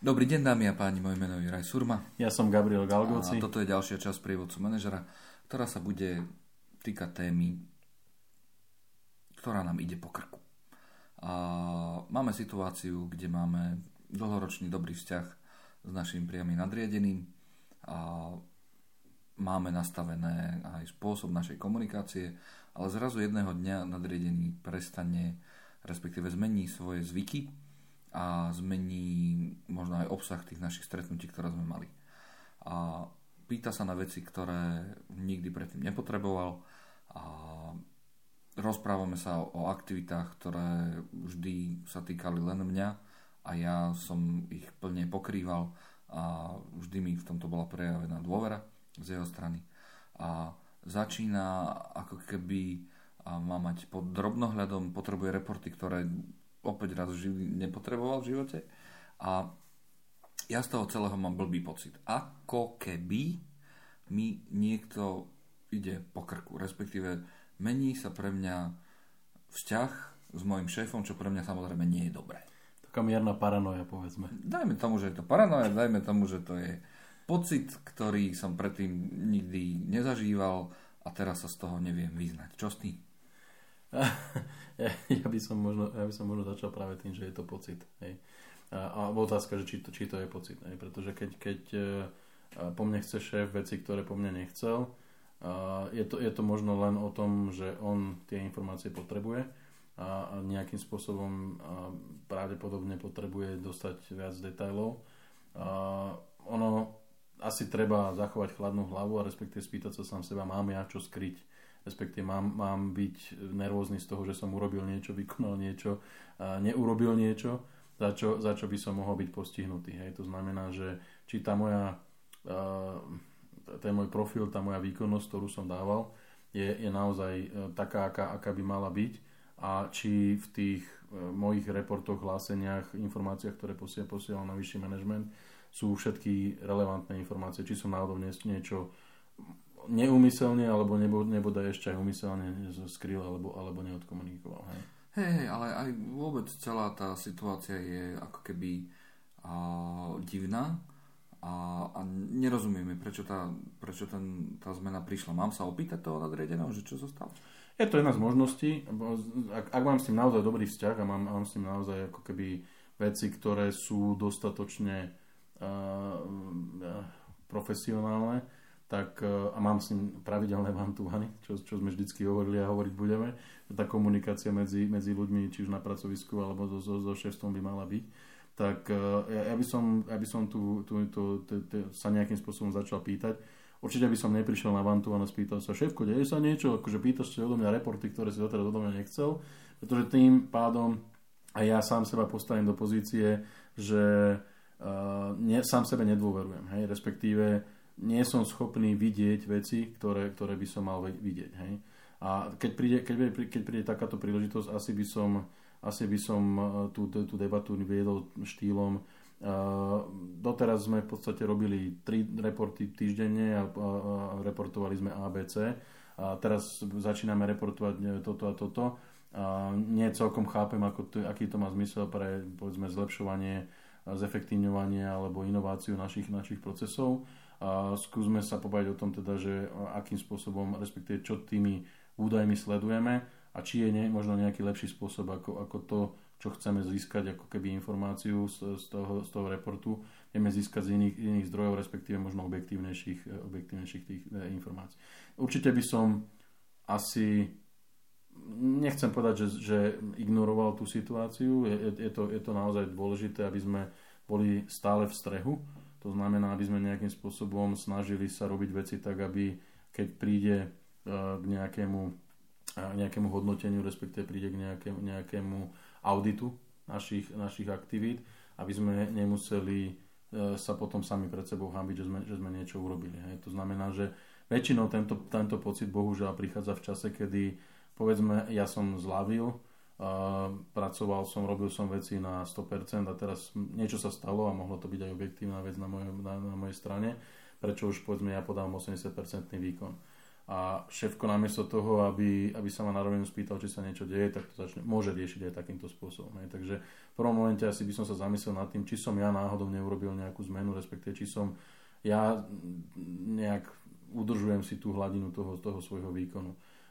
Dobrý deň, dámy a páni, moje meno je Raj Surma. Ja som Gabriel Galgoci. A toto je ďalšia časť prievodcu manažera, ktorá sa bude týkať témy, ktorá nám ide po krku. A máme situáciu, kde máme dlhoročný dobrý vzťah s našim priamým nadriadeným a máme nastavené aj spôsob našej komunikácie, ale zrazu jedného dňa nadriedený prestane, respektíve zmení svoje zvyky a zmení možno aj obsah tých našich stretnutí, ktoré sme mali. A pýta sa na veci, ktoré nikdy predtým nepotreboval a rozprávame sa o aktivitách, ktoré vždy sa týkali len mňa a ja som ich plne pokrýval a vždy mi v tomto bola prejavená dôvera z jeho strany. A začína ako keby a má mať pod drobnohľadom, potrebuje reporty, ktoré opäť raz živ- nepotreboval v živote a ja z toho celého mám blbý pocit. Ako keby mi niekto ide po krku, respektíve mení sa pre mňa vzťah s mojim šéfom, čo pre mňa samozrejme nie je dobré. Taká mierna paranoja, povedzme. Dajme tomu, že je to paranoja, dajme tomu, že to je pocit, ktorý som predtým nikdy nezažíval a teraz sa z toho neviem vyznať. Čo s tým? ja, by som možno, ja by som možno začal práve tým, že je to pocit. Hej. A, a otázka, že či to, či to je pocit. Hej. Pretože keď, keď e, po mne chce šéf veci, ktoré po mne nechcel, je to, je to možno len o tom, že on tie informácie potrebuje a, a nejakým spôsobom pravdepodobne potrebuje dostať viac detajlov. A ono asi treba zachovať chladnú hlavu a respektíve spýtať sa sám seba, mám ja čo skryť respektíve mám, mám byť nervózny z toho, že som urobil niečo, vykonal niečo, neurobil niečo, za čo, za čo by som mohol byť postihnutý. Hej. To znamená, že či tá moja, ten môj profil, tá moja výkonnosť, ktorú som dával, je, je naozaj e, taká, aká, aká by mala byť a či v tých e, mojich reportoch, hláseniach, informáciách, ktoré posielam na vyšší manažment, sú všetky relevantné informácie, či som náhodou niečo neumyselne, alebo nebo, nebodaj ešte aj umyselne skryl alebo, alebo neodkomunikoval. Hej. Hej, hej, ale aj vôbec celá tá situácia je ako keby a, divná a, a nerozumieme, prečo, tá, prečo ten, tá zmena prišla. Mám sa opýtať toho nadriedeného, že čo zostalo? Je to jedna z možností. Ak, ak mám s tým naozaj dobrý vzťah a mám, mám s tým naozaj ako keby veci, ktoré sú dostatočne uh, profesionálne, tak, e, a mám s ním pravidelné vantovany, čo, čo sme vždycky hovorili a hovoriť budeme, tá komunikácia medzi, medzi ľuďmi, či už na pracovisku alebo so, so, so šéfstvom by mala byť, tak e, ja, ja by som, ja by som tu, tu, tu, tu, tu sa nejakým spôsobom začal pýtať. Určite by som neprišiel na vantu a spýtal sa, šéfko, deje sa niečo, akože pýtaš sa odo mňa reporty, ktoré si doteraz odo mňa nechcel, pretože tým pádom aj ja sám seba postavím do pozície, že uh, ne, sám sebe nedôverujem, hej, respektíve nie som schopný vidieť veci, ktoré, ktoré by som mal vidieť. Hej? A keď príde, keď, keď príde takáto príležitosť, asi by som, asi by som e, tú, tú, debatu viedol štýlom Uh, doteraz sme v podstate robili tri reporty týždenne a, a, a reportovali sme ABC a teraz začíname reportovať toto a toto. A nie celkom chápem, ako to, aký to má zmysel pre povedzme, zlepšovanie, zefektívňovanie alebo inováciu našich, našich procesov. A skúsme sa povedať o tom teda, že akým spôsobom, respektíve čo tými údajmi sledujeme a či je ne, možno nejaký lepší spôsob ako, ako to, čo chceme získať ako keby informáciu z, z, toho, z toho reportu, vieme získať z iných, iných zdrojov, respektíve možno objektívnejších, objektívnejších tých e, informácií. Určite by som asi nechcem povedať, že, že ignoroval tú situáciu. Je, je, to, je to naozaj dôležité, aby sme boli stále v strehu to znamená, aby sme nejakým spôsobom snažili sa robiť veci tak, aby keď príde e, k nejakému, e, nejakému hodnoteniu, respektíve príde k nejakému, nejakému auditu našich, našich aktivít, aby sme nemuseli e, sa potom sami pred sebou hambiť, že sme, že sme niečo urobili. Hej. To znamená, že väčšinou tento, tento pocit bohužiaľ prichádza v čase, kedy povedzme ja som zlavil, pracoval som, robil som veci na 100% a teraz niečo sa stalo a mohlo to byť aj objektívna vec na, mojej, na, na mojej strane, prečo už povedzme ja podám 80% výkon. a šéfko namiesto toho, aby, aby sa ma na rovinu spýtal, či sa niečo deje, tak to začne, môže riešiť aj takýmto spôsobom. Hej. Takže v prvom momente asi by som sa zamyslel nad tým, či som ja náhodou neurobil nejakú zmenu, respektíve či som ja nejak udržujem si tú hladinu toho, toho svojho výkonu.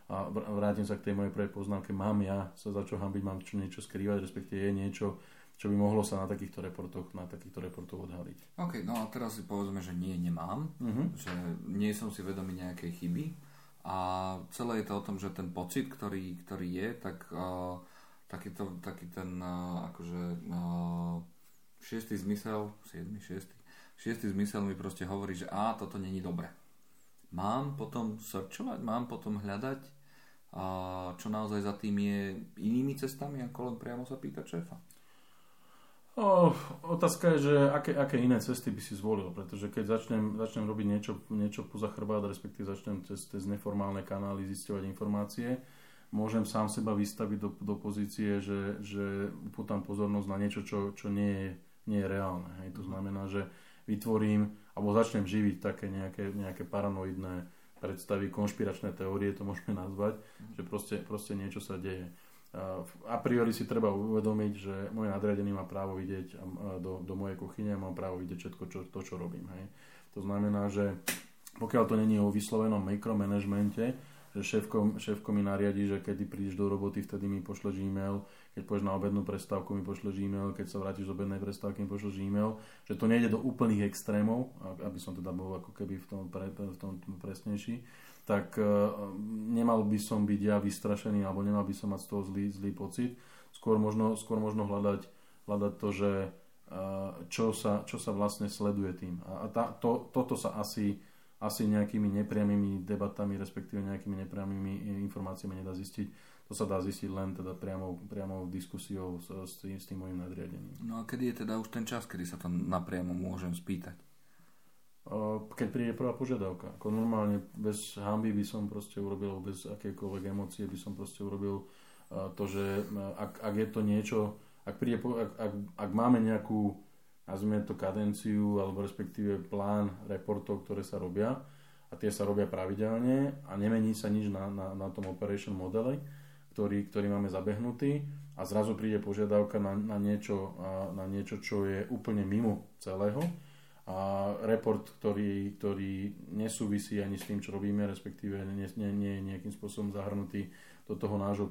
A vrátim sa k tej mojej prvej poznámke. Mám ja sa za čo hambiť, mám čo niečo skrývať, respektíve je niečo, čo by mohlo sa na takýchto reportoch, na takýchto reportoch odhaliť. OK, no a teraz si povedzme, že nie, nemám, uh-huh. že nie som si vedomý nejakej chyby, a celé je to o tom, že ten pocit, ktorý, ktorý je, tak uh, taký, to, taký ten uh, akože uh, šiestý zmysel, siedmy, šiestý, šiestý zmysel mi proste hovorí, že a toto není dobre. Mám potom searchovať, mám potom hľadať, a čo naozaj za tým je inými cestami, ako len priamo sa pýtať šéfa. O, otázka je, že aké, aké iné cesty by si zvolil, pretože keď začnem, začnem robiť niečo, niečo poza chrbát, respektíve začnem cez, cez neformálne kanály zisťovať informácie, môžem sám seba vystaviť do, do pozície, že, že upútam pozornosť na niečo, čo, čo nie, je, nie je reálne. Hej. To znamená, že vytvorím, alebo začnem živiť také nejaké, nejaké paranoidné predstavy, konšpiračné teórie, to môžeme nazvať, že proste, proste niečo sa deje a priori si treba uvedomiť, že môj nadriadený má právo vidieť do, do mojej kuchyne a mám právo vidieť všetko čo, to, čo robím. Hej. To znamená, že pokiaľ to není o vyslovenom mikromanagemente, že šéfko, šéfko mi nariadí, že kedy prídeš do roboty, vtedy mi pošleš e-mail, keď pôjdeš na obednú prestávku, mi pošleš e-mail, keď sa vrátiš z obednej prestávky, mi pošleš e-mail, že to nejde do úplných extrémov, aby som teda bol ako keby v tom, pre, v tom presnejší, tak e, nemal by som byť ja vystrašený alebo nemal by som mať z toho zlý, zlý pocit. Skôr možno, skôr možno hľadať, hľadať to, že e, čo sa, čo sa vlastne sleduje tým. A tá, to, toto sa asi, asi nejakými nepriamými debatami, respektíve nejakými nepriamými informáciami nedá zistiť. To sa dá zistiť len teda priamo, priamo diskusiou s, s, tým, s tým mojim nadriadením. No a kedy je teda už ten čas, kedy sa to napriamo môžem spýtať? keď príde prvá požiadavka. Ako normálne bez hamby by som proste urobil, bez akékoľvek emócie by som proste urobil to, že ak, ak je to niečo, ak, príde, ak, ak, ak máme nejakú, nazvime to kadenciu, alebo respektíve plán reportov, ktoré sa robia, a tie sa robia pravidelne a nemení sa nič na, na, na tom operation modele, ktorý, ktorý máme zabehnutý a zrazu príde požiadavka na, na, niečo, na niečo, čo je úplne mimo celého, a report, ktorý, ktorý nesúvisí ani s tým, čo robíme, respektíve nie, nie, nie je nejakým spôsobom zahrnutý do toho nášho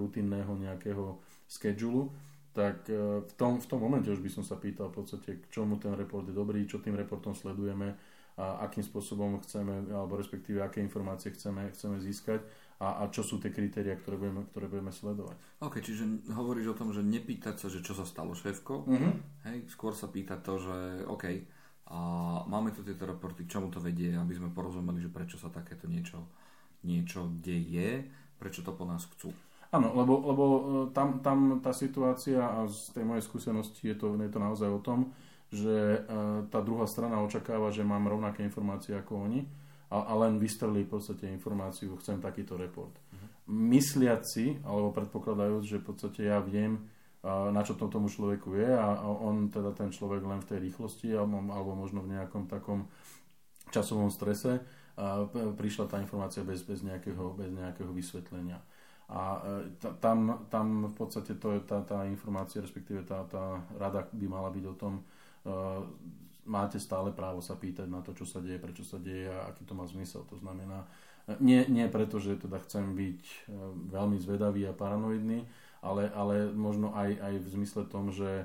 rutinného nejakého schedulu, tak e, v tom, v tom momente už by som sa pýtal v podstate, k čomu ten report je dobrý, čo tým reportom sledujeme a akým spôsobom chceme, alebo respektíve aké informácie chceme, chceme získať a, a čo sú tie kritéria, ktoré budeme, ktoré budeme sledovať. OK, čiže hovoríš o tom, že nepýtať sa, že čo sa stalo šéfko, uh-huh. hej, skôr sa pýtať to, že OK, a máme tu tieto reporty, k čomu to vedie, aby sme porozumeli, že prečo sa takéto niečo, niečo deje, prečo to po nás chcú. Áno, lebo, lebo e, tam, tam tá situácia a z tej mojej skúsenosti je to, je to naozaj o tom, že e, tá druhá strana očakáva, že mám rovnaké informácie ako oni a, a len vystrelí v podstate informáciu, chcem takýto report. Uh-huh. Mysliaci, alebo predpokladajúc, že v podstate ja viem, na čo to tomu človeku je a, on teda ten človek len v tej rýchlosti alebo, možno v nejakom takom časovom strese a prišla tá informácia bez, bez, nejakého, bez nejakého vysvetlenia. A e, tam, tam v podstate to je tá, tá informácia, respektíve tá, tá rada by mala byť o tom, uh, máte stále právo sa pýtať na to, čo sa deje, prečo sa deje a aký to má zmysel. To znamená, nie, nie preto, že teda chcem byť e, veľmi zvedavý a paranoidný, ale, ale možno aj, aj v zmysle tom, že e,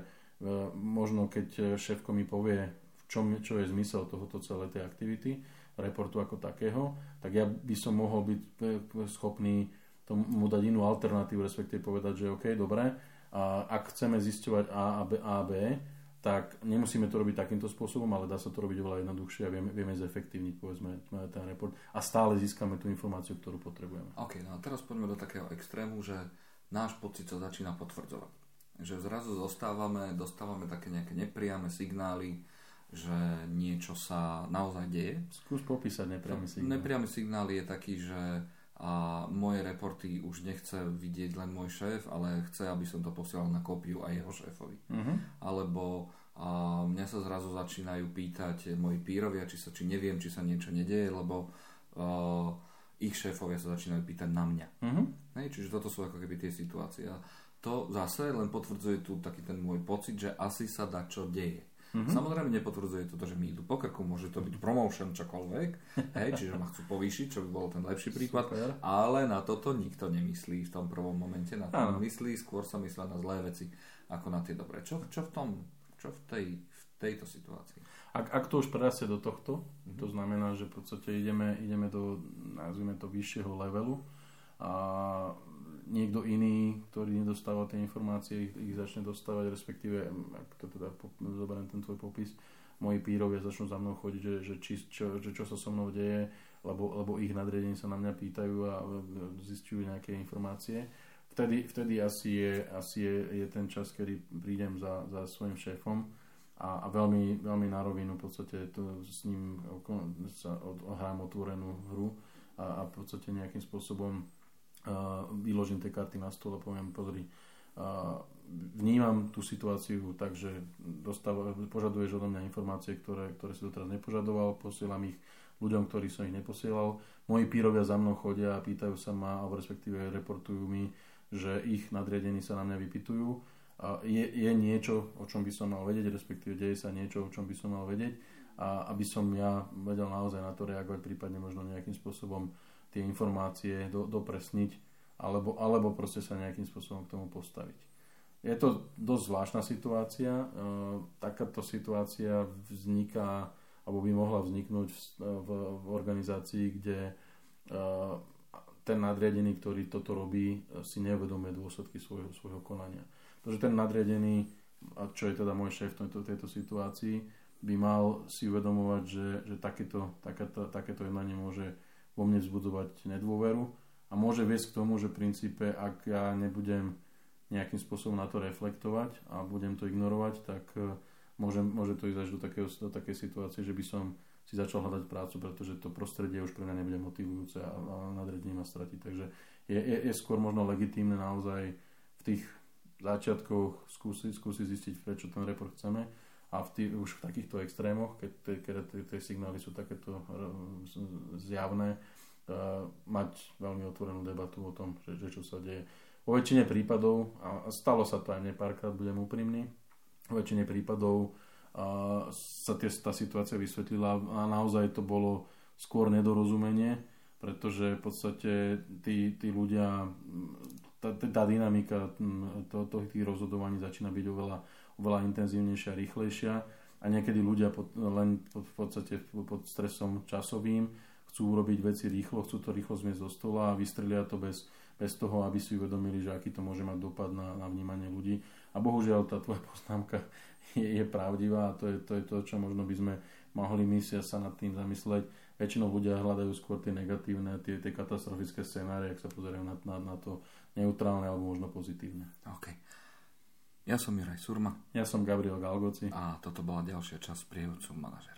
možno keď šéfko mi povie, v čom, čo je zmysel tohoto celej tej aktivity, reportu ako takého, tak ja by som mohol byť e, schopný tomu dať inú alternatívu, respektíve povedať, že OK, dobre, a ak chceme zisťovať A a B, a B tak nemusíme to robiť takýmto spôsobom, ale dá sa to robiť oveľa jednoduchšie a vieme, vieme zefektívniť povedzme ten report a stále získame tú informáciu, ktorú potrebujeme. OK, no a teraz poďme do takého extrému, že náš pocit sa začína potvrdzovať. Že zrazu zostávame, dostávame také nejaké nepriame signály, že niečo sa naozaj deje. Skús popísať nepriamy signál. Nepriamy signál je taký, že a moje reporty už nechce vidieť len môj šéf, ale chce, aby som to posielal na kópiu aj jeho šéfovi. Uh-huh. Alebo a mňa sa zrazu začínajú pýtať moji pírovia, či, sa, či neviem, či sa niečo nedieje, lebo uh, ich šéfovia sa začínajú pýtať na mňa. Mhm. Hej, čiže toto sú ako keby tie situácie. A to zase len potvrdzuje tu taký ten môj pocit, že asi sa dá čo deje. Mm-hmm. Samozrejme nepotvrdzuje to, že mi idú po krku, môže to byť promotion čokoľvek, hej, čiže ma chcú povýšiť, čo by bol ten lepší prípad, Super. ale na toto nikto nemyslí v tom prvom momente, na to myslí, skôr sa myslí na zlé veci, ako na tie dobré. Čo, čo v tom, čo v, tej, v tejto situácii? Ak, ak to už prerastie do tohto, mm-hmm. to znamená, že v podstate ideme, ideme do, nazvime to, vyššieho levelu a niekto iný, ktorý nedostáva tie informácie, ich, ich začne dostávať, respektíve, ak to teda zoberiem ten tvoj popis, moji pírovia začnú za mnou chodiť, že, že, či, čo, že čo sa so mnou deje, lebo, lebo ich nadriadení sa na mňa pýtajú a zistujú nejaké informácie. Vtedy, vtedy asi, je, asi je, je ten čas, kedy prídem za, za svojim šéfom a, a veľmi, veľmi na rovinu v podstate to, s ním sa od, hrám otvorenú hru a, a v podstate nejakým spôsobom vyložím tie karty na stôl a poviem, pozri, vnímam tú situáciu tak, že dostáva, požaduješ odo mňa informácie, ktoré, ktoré si doteraz nepožadoval, posielam ich ľuďom, ktorí som ich neposielal. Moji pírovia za mnou chodia a pýtajú sa ma, alebo respektíve reportujú mi, že ich nadriadení sa na mňa vypitujú je, je niečo, o čom by som mal vedieť, respektíve deje sa niečo, o čom by som mal vedieť a aby som ja vedel naozaj na to reagovať, prípadne možno nejakým spôsobom tie informácie do, dopresniť alebo, alebo proste sa nejakým spôsobom k tomu postaviť. Je to dosť zvláštna situácia. E, takáto situácia vzniká alebo by mohla vzniknúť v, v, v organizácii, kde e, ten nadriadený, ktorý toto robí, si neuvedomuje dôsledky svojho, svojho konania. Pretože ten nadriadený, a čo je teda môj šéf v tejto, tejto situácii, by mal si uvedomovať, že, že takéto, takéto, takéto jednanie môže vo mne vzbudzovať nedôveru a môže viesť k tomu, že v princípe, ak ja nebudem nejakým spôsobom na to reflektovať a budem to ignorovať, tak e, môže, môže to ísť až do, takého, do takej situácie, že by som si začal hľadať prácu, pretože to prostredie už pre mňa nebude motivujúce a, a nadredenie ma stratiť. Takže je, je, je skôr možno legitímne naozaj v tých začiatkoch skúsiť, skúsi zistiť, prečo ten report chceme a v tý, už v takýchto extrémoch, keď tie, signály sú takéto zjavné, mať veľmi otvorenú debatu o tom, že, že čo sa deje. Vo väčšine prípadov, a stalo sa to aj mne párkrát, budem úprimný, vo väčšine prípadov uh, sa tie, tá situácia vysvetlila a naozaj to bolo skôr nedorozumenie, pretože v podstate tí, tí ľudia tá, tá dynamika to, to, tých rozhodovaní začína byť oveľa, oveľa intenzívnejšia rýchlejšia a niekedy ľudia pod, len v podstate pod stresom časovým chcú urobiť veci rýchlo, chcú to rýchlo zmiesť do stola a vystrelia to bez, bez toho, aby si uvedomili, že aký to môže mať dopad na, na vnímanie ľudí. A bohužiaľ tá tvoja poznámka je, je pravdivá a to je, to je to, čo možno by sme mohli my sa nad tým zamysleť väčšinou ľudia hľadajú skôr tie negatívne, tie, tie katastrofické scenárie, ak sa pozerajú na, na, na to neutrálne alebo možno pozitívne. OK. Ja som Juraj Surma. Ja som Gabriel Galgoci. A toto bola ďalšia časť prievodcu manažera.